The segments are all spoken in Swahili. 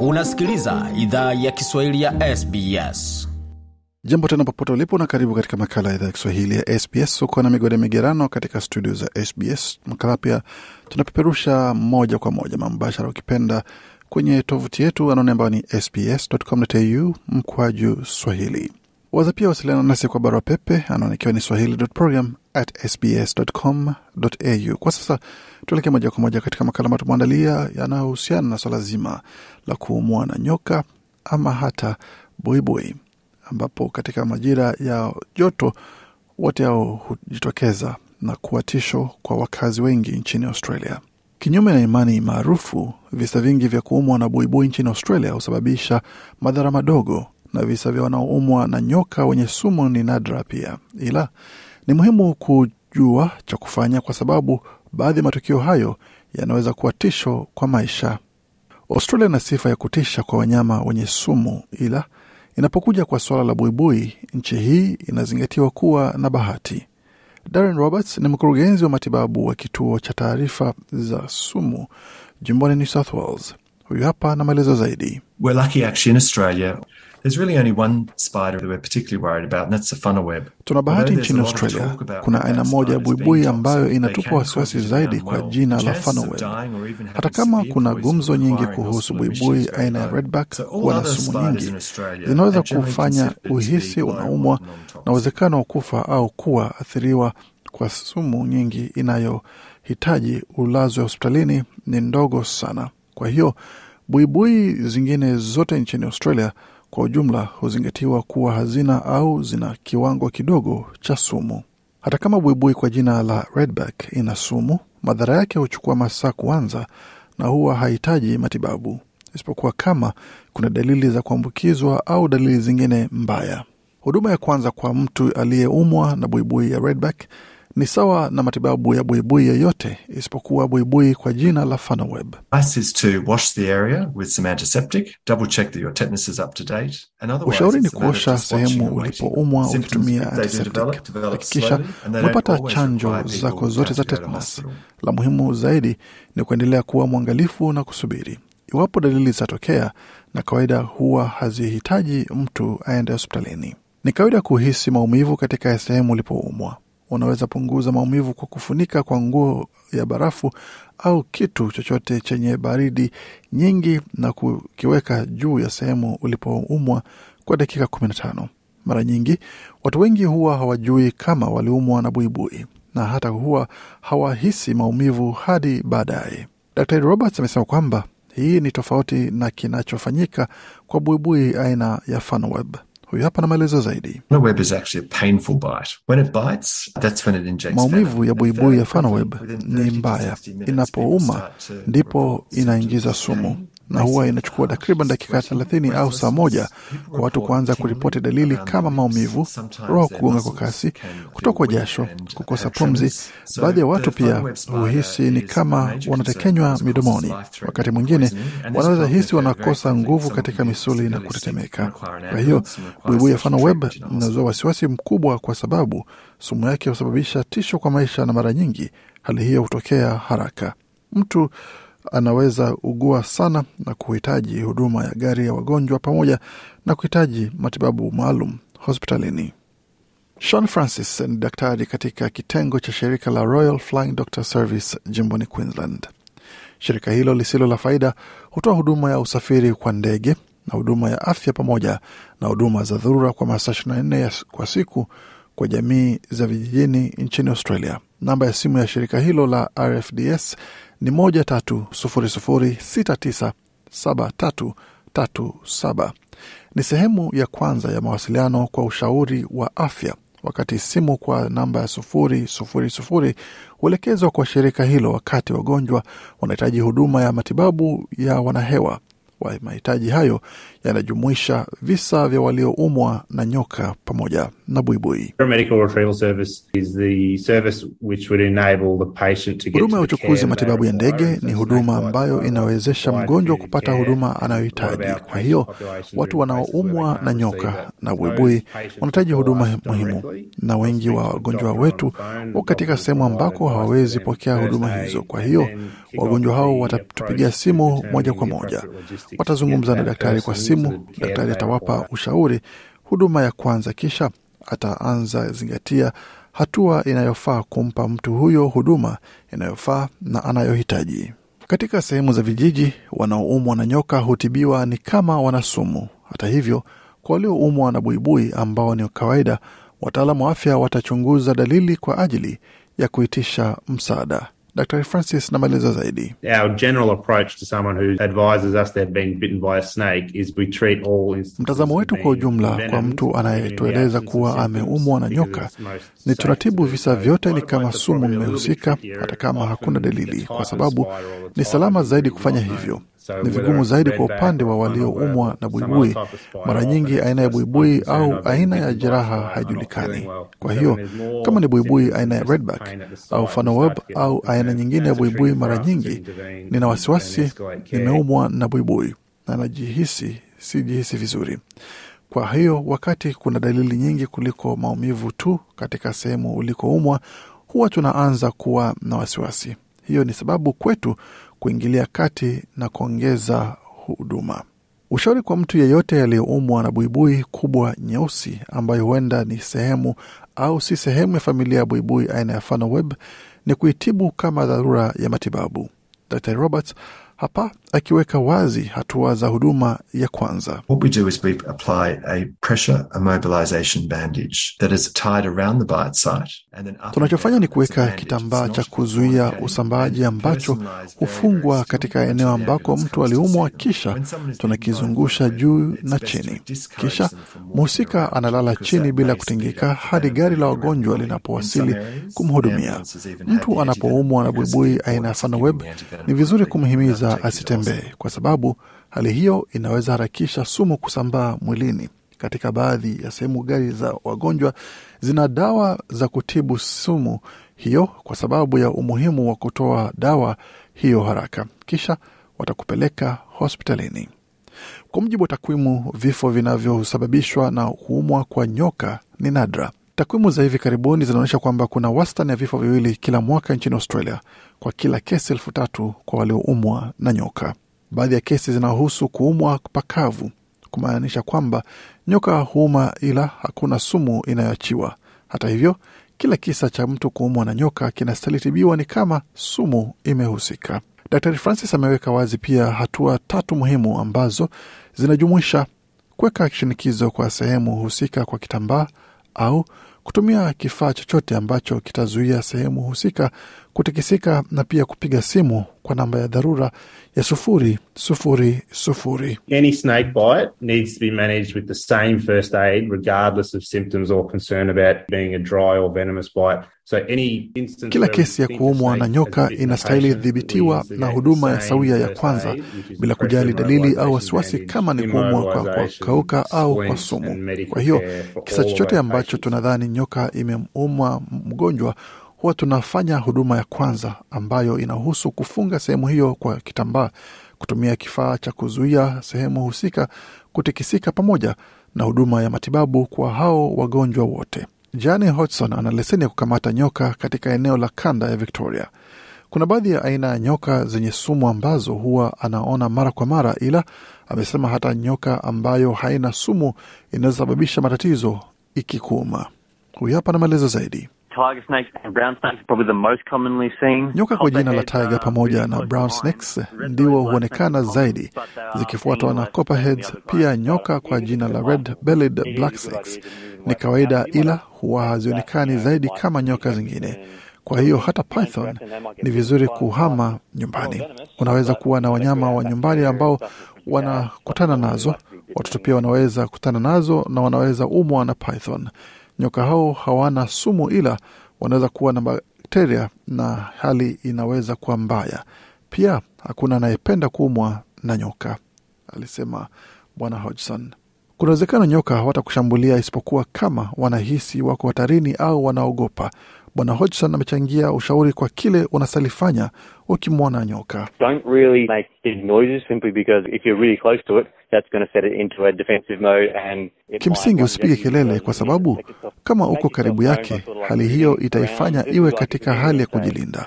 Unasikiliza idhaa ya Kiswahili ya SBS. Jambo tena popote ulipo na karibu katika makala ya idhaa ya Kiswahili ya SBS. Uko na migode migerano katika studio za SBS. Makala pia tunapeperusha moja kwa moja mambashara, ukipenda kwenye tovuti yetu anaone ambayo ni sbs.com.au mkwaju swahili. Waza pia wasiliana nasi kwa barua pepe anaonekiwa ni swahili.program at sbs.com.au. Kwa sasa tuelekee moja kwa moja katika makala ambayo tumeandalia yanayohusiana na swala zima la kuumwa na nyoka ama hata buibui, ambapo katika majira ya joto wote hao hujitokeza na kuwa tisho kwa wakazi wengi nchini Australia. Kinyume na imani maarufu, visa vingi vya kuumwa na buibui nchini Australia husababisha madhara madogo na visa vya wanaoumwa na nyoka wenye sumu ni nadra pia, ila ni muhimu kujua cha kufanya, kwa sababu baadhi ya matukio hayo yanaweza kuwa tisho kwa maisha. Australia ina sifa ya kutisha kwa wanyama wenye sumu, ila inapokuja kwa suala la buibui, nchi hii inazingatiwa kuwa na bahati. Darren Roberts ni mkurugenzi wa matibabu wa kituo cha taarifa za sumu jimboni New South Wales. Huyu hapa na maelezo zaidi. We're lucky actually in Australia. There's really only one spider that we're particularly worried about, and that's the funnel web. Tuna bahati nchini Australia. Kuna aina moja ya buibui ambayo inatupa wasiwasi zaidi kwa jina la funnel web. Hata kama kuna gumzo nyingi kuhusu buibui aina ya redback So kuwa na sumu nyingi zinaweza kufanya uhisi unaumwa na uwezekano wa kufa au kuwa athiriwa kwa sumu nyingi inayohitaji ulazwe hospitalini ni ndogo sana. Kwa hiyo buibui zingine zote nchini Australia kwa ujumla huzingatiwa kuwa hazina au zina kiwango kidogo cha sumu. Hata kama buibui kwa jina la redback ina sumu, madhara yake huchukua masaa kuanza na huwa hahitaji matibabu, isipokuwa kama kuna dalili za kuambukizwa au dalili zingine mbaya. Huduma ya kwanza kwa mtu aliyeumwa na buibui ya redback ni sawa na matibabu ya buibui yeyote isipokuwa buibui kwa jina la funnel web. Advice is to wash the area with some antiseptic, double check that your tetanus is up to date, and otherwise Ushauri ni kuosha sehemu ulipoumwa ukitumia antiseptic. Hakikisha umepata chanjo zako zote za tetanus. La muhimu zaidi ni kuendelea kuwa mwangalifu na kusubiri. Iwapo dalili zitatokea, na kawaida huwa hazihitaji mtu aende hospitalini. Ni kawaida kuhisi maumivu katika sehemu ulipoumwa. Unaweza punguza maumivu kwa kufunika kwa nguo ya barafu au kitu chochote chenye baridi nyingi na kukiweka juu ya sehemu ulipoumwa kwa dakika 15. Mara nyingi watu wengi huwa hawajui kama waliumwa na buibui na hata huwa hawahisi maumivu hadi baadaye. Dr Roberts amesema kwamba hii ni tofauti na kinachofanyika kwa buibui aina ya funnel Huyu hapa na maelezo zaidi. Maumivu ya buibui ya funnel quickly, web within ni mbaya. Inapouma ndipo inaingiza sumu, na huwa inachukua takriban dakika thelathini au saa moja kwa watu kuanza kuripoti dalili kama maumivu, roho kugonga kwa kasi, kutokwa jasho, kukosa pumzi. Baadhi ya watu pia huhisi ni kama wanatekenywa midomoni. Wakati mwingine wanaweza hisi wanakosa nguvu katika misuli na kutetemeka. Kwa hiyo buibui ya special web treatment in a inazua wasiwasi mkubwa kwa sababu sumu yake husababisha tisho kwa maisha, na mara nyingi hali hiyo hutokea haraka. Mtu anaweza ugua sana na kuhitaji huduma ya gari ya wagonjwa pamoja na kuhitaji matibabu maalum hospitalini. Sean Francis ni daktari katika kitengo cha shirika la Royal Flying Doctor Service jimboni Queensland. Shirika hilo lisilo la faida hutoa huduma ya usafiri kwa ndege na huduma ya afya pamoja na huduma za dharura kwa masaa 24 kwa siku kwa jamii za vijijini nchini Australia. Namba ya simu ya shirika hilo la RFDS ni moja tatu sufuri sufuri sita tisa saba tatu tatu saba. Ni sehemu ya kwanza ya mawasiliano kwa ushauri wa afya, wakati simu kwa namba ya sufuri sufuri sufuri huelekezwa kwa shirika hilo wakati wagonjwa wanahitaji huduma ya matibabu ya wanahewa. Wa mahitaji hayo yanajumuisha visa vya walioumwa na nyoka pamoja na buibui. Paramedical retrieval service is the service which would enable the patient to get Huduma ya uchukuzi matibabu ya ndege ni huduma ambayo inawezesha mgonjwa kupata huduma anayohitaji. Kwa hiyo watu wanaoumwa na nyoka na buibui wanahitaji huduma muhimu, na wengi wa wagonjwa wetu wako katika sehemu ambako hawawezi pokea huduma hizo. Kwa hiyo wagonjwa hao watatupigia simu moja kwa moja watazungumza na daktari kwa simu. Daktari atawapa ushauri, huduma ya kwanza, kisha ataanza zingatia hatua inayofaa kumpa mtu huyo huduma inayofaa na anayohitaji. Katika sehemu za vijiji, wanaoumwa na nyoka hutibiwa ni kama wana sumu. Hata hivyo, kwa walioumwa na buibui ambao ni kawaida, wataalamu wa afya watachunguza dalili kwa ajili ya kuitisha msaada. Dr Francis namaliza zaidi. Our general approach to someone who advises us they've been bitten by a snake is we treat all instances Mtazamo wetu kwa ujumla kwa mtu anayetueleza kuwa ameumwa na nyoka ni do visa vyote ni kama sumu mmehusika, hata kama hakuna dalili, kwa sababu ni salama zaidi kufanya hivyo. Ni vigumu zaidi kwa upande wa walioumwa na buibui. Mara nyingi aina ya buibui au aina ya jeraha haijulikani. Kwa hiyo kama ni buibui aina ya redback au we funnel start web to get au aina nyingine ya buibui, mara nyingi nina wasiwasi, nimeumwa na buibui na najihisi sijihisi vizuri. Kwa hiyo wakati kuna dalili nyingi kuliko maumivu tu katika sehemu ulikoumwa, huwa tunaanza kuwa na wasiwasi. Hiyo ni sababu kwetu kuingilia kati na kuongeza huduma. Ushauri kwa mtu yeyote aliyeumwa na buibui kubwa nyeusi, ambayo huenda ni sehemu au si sehemu ya familia ya buibui aina ya funnel web, ni kuitibu kama dharura ya matibabu. Dr Roberts hapa akiweka wazi hatua za huduma ya kwanza. What we do is we apply a pressure immobilization bandage that is tied around the bite site. And then Tunachofanya ni kuweka kitambaa cha kuzuia usambaaji ambacho hufungwa katika eneo ambako mtu aliumwa, kisha tunakizungusha juu na chini, kisha mhusika analala chini bila kutingika hadi gari la wagonjwa linapowasili kumhudumia. Mtu anapoumwa na buibui aina ya importance of funnel web, giving the antivenom ni vizuri kumhimiza taking it kwa sababu hali hiyo inaweza harakisha sumu kusambaa mwilini. Katika baadhi ya sehemu, gari za wagonjwa zina dawa za kutibu sumu hiyo kwa sababu ya umuhimu wa kutoa dawa hiyo haraka, kisha watakupeleka hospitalini. Kwa mujibu wa takwimu, vifo vinavyosababishwa na kuumwa kwa nyoka ni nadra. Takwimu za hivi karibuni zinaonyesha kwamba kuna wastani ya vifo viwili kila mwaka nchini Australia kwa kila kesi elfu tatu kwa walioumwa na nyoka. Baadhi ya kesi zinahusu kuumwa pakavu, kumaanisha kwamba nyoka huuma ila hakuna sumu inayoachiwa. Hata hivyo, kila kisa cha mtu kuumwa na nyoka kinastahili tibiwa ni kama sumu imehusika. Dr Francis ameweka wazi pia hatua tatu muhimu ambazo zinajumuisha kuweka shinikizo kwa sehemu husika kwa kitambaa au kutumia kifaa chochote ambacho kitazuia sehemu husika kutikisika na pia kupiga simu kwa namba ya dharura ya sufuri sufuri sufuri. Any snake bite needs to be managed with the same first aid, regardless of symptoms or concern about being a dry or venomous bite. So any instance Kila kesi ya kuumwa na nyoka inastahili dhibitiwa na huduma ya sawia ya kwanza bila kujali dalili au wasiwasi kama ni kuumwa kwa, kwa kauka au kwa sumu. Kwa hiyo kisa chochote ambacho tunadhani nyoka imeumwa mgonjwa, huwa tunafanya huduma ya kwanza ambayo inahusu kufunga sehemu hiyo kwa kitambaa, kutumia kifaa cha kuzuia sehemu husika kutikisika, pamoja na huduma ya matibabu kwa hao wagonjwa wote. Jane Hodgson ana leseni ya kukamata nyoka katika eneo la kanda ya Victoria. Kuna baadhi ya aina ya nyoka zenye sumu ambazo huwa anaona mara kwa mara, ila amesema hata nyoka ambayo haina sumu inaweza sababisha matatizo ikikuuma. Huyu hapa na maelezo zaidi. Tiger snakes and brown snakes are probably the most commonly seen. Nyoka kwa jina la Copperheads tiger pamoja na brown snakes ndio ndiwo huonekana zaidi, are zikifuatwa na copperheads, pia nyoka kwa jina la red bellied black snakes. Ni kawaida, ila huwa hazionekani zaidi kama nyoka zingine. Kwa hiyo hata python ni vizuri kuhama nyumbani. Unaweza kuwa na wanyama wa nyumbani ambao wanakutana nazo, watoto pia wanaweza kutana nazo na wanaweza umwa na python. Nyoka hao hawana sumu, ila wanaweza kuwa na bakteria na hali inaweza kuwa mbaya. Pia hakuna anayependa kuumwa na nyoka, alisema Bwana Hodgson. Kuna uwezekano nyoka hawatakushambulia isipokuwa kama wanahisi wako hatarini au wanaogopa. Bwana Hodgson amechangia ushauri kwa kile unasalifanya ukimwona nyoka. Don't really make big noises simply because if you're really close to it, that's going to set it into a defensive mode and Kimsingi usipige kelele, kwa sababu kama uko karibu yake, hali hiyo itaifanya iwe katika hali ya kujilinda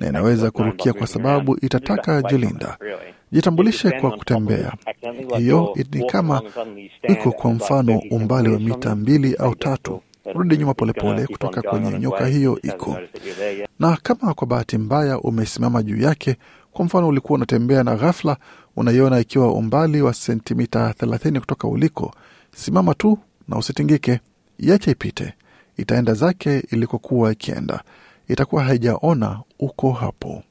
na inaweza kurukia kwa sababu itataka jilinda. Jitambulishe kwa kutembea. Hiyo ni kama iko kwa mfano umbali wa mita mbili au tatu. Rudi nyuma polepole kutoka kwenye nyoka hiyo iko na kama kwa bahati mbaya umesimama juu yake, kwa mfano ulikuwa unatembea na ghafla unaiona ikiwa umbali wa sentimita 30 kutoka uliko, simama tu na usitingike, iache ipite, itaenda zake ilikokuwa ikienda, itakuwa haijaona uko hapo.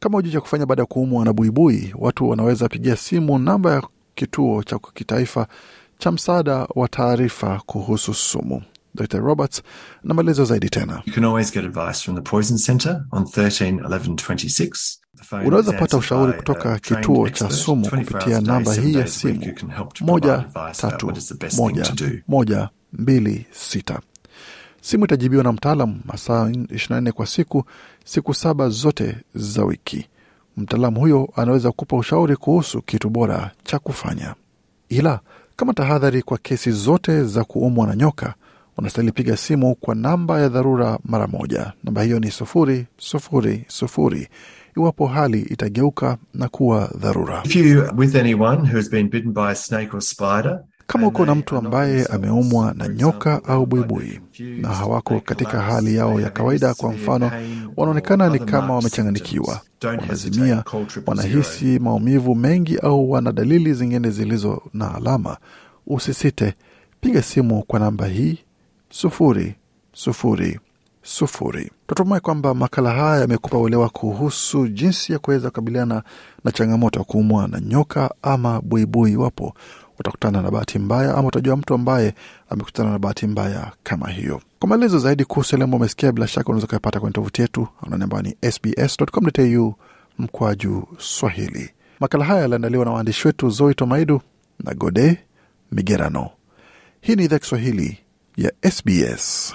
Kama ujui cha kufanya baada ya kuumwa na buibui, watu wanaweza pigia simu namba ya kituo cha kitaifa cha msaada wa taarifa kuhusu sumu. Dr Roberts na maelezo zaidi tena. You can always get advice from the Poison Center on 13 11 26. Unaweza pata ushauri kutoka kituo cha sumu kupitia namba hii ya simu moja tatu moja moja mbili sita. Simu itajibiwa na mtaalam masaa 24 kwa siku, siku saba zote za wiki. Mtaalamu huyo anaweza kupa ushauri kuhusu kitu bora cha kufanya. Ila kama tahadhari kwa kesi zote za kuumwa na nyoka, unastahili piga simu kwa namba ya dharura mara moja. Namba hiyo ni sufuri sufuri sufuri iwapo hali itageuka na kuwa dharura. If you with anyone who has been bitten by a snake or spider, Kama uko na mtu ambaye ameumwa na nyoka au buibui na hawako katika hali yao ya kawaida, kwa mfano, wanaonekana ni kama wamechanganyikiwa, wanazimia, wanahisi maumivu mengi au wana dalili zingine zilizo na alama, usisite, piga simu kwa namba hii sufuri sufuri sufuri. Tunatumai kwamba makala haya yamekupa uelewa kuhusu jinsi ya kuweza kukabiliana na changamoto ya kuumwa na nyoka ama buibui iwapo utakutana na bahati mbaya ama utajua mtu ambaye amekutana na bahati mbaya kama hiyo. Kwa maelezo zaidi kuhusu yale ambayo umesikia, bila shaka unaweza ukayapata kwenye tovuti yetu anwani ambayo ni sbs.com.au mkwaju Swahili. Makala haya yaliandaliwa na waandishi wetu Zoe Tomaidu na Gode Migerano. Hii ni idhaa Kiswahili ya SBS.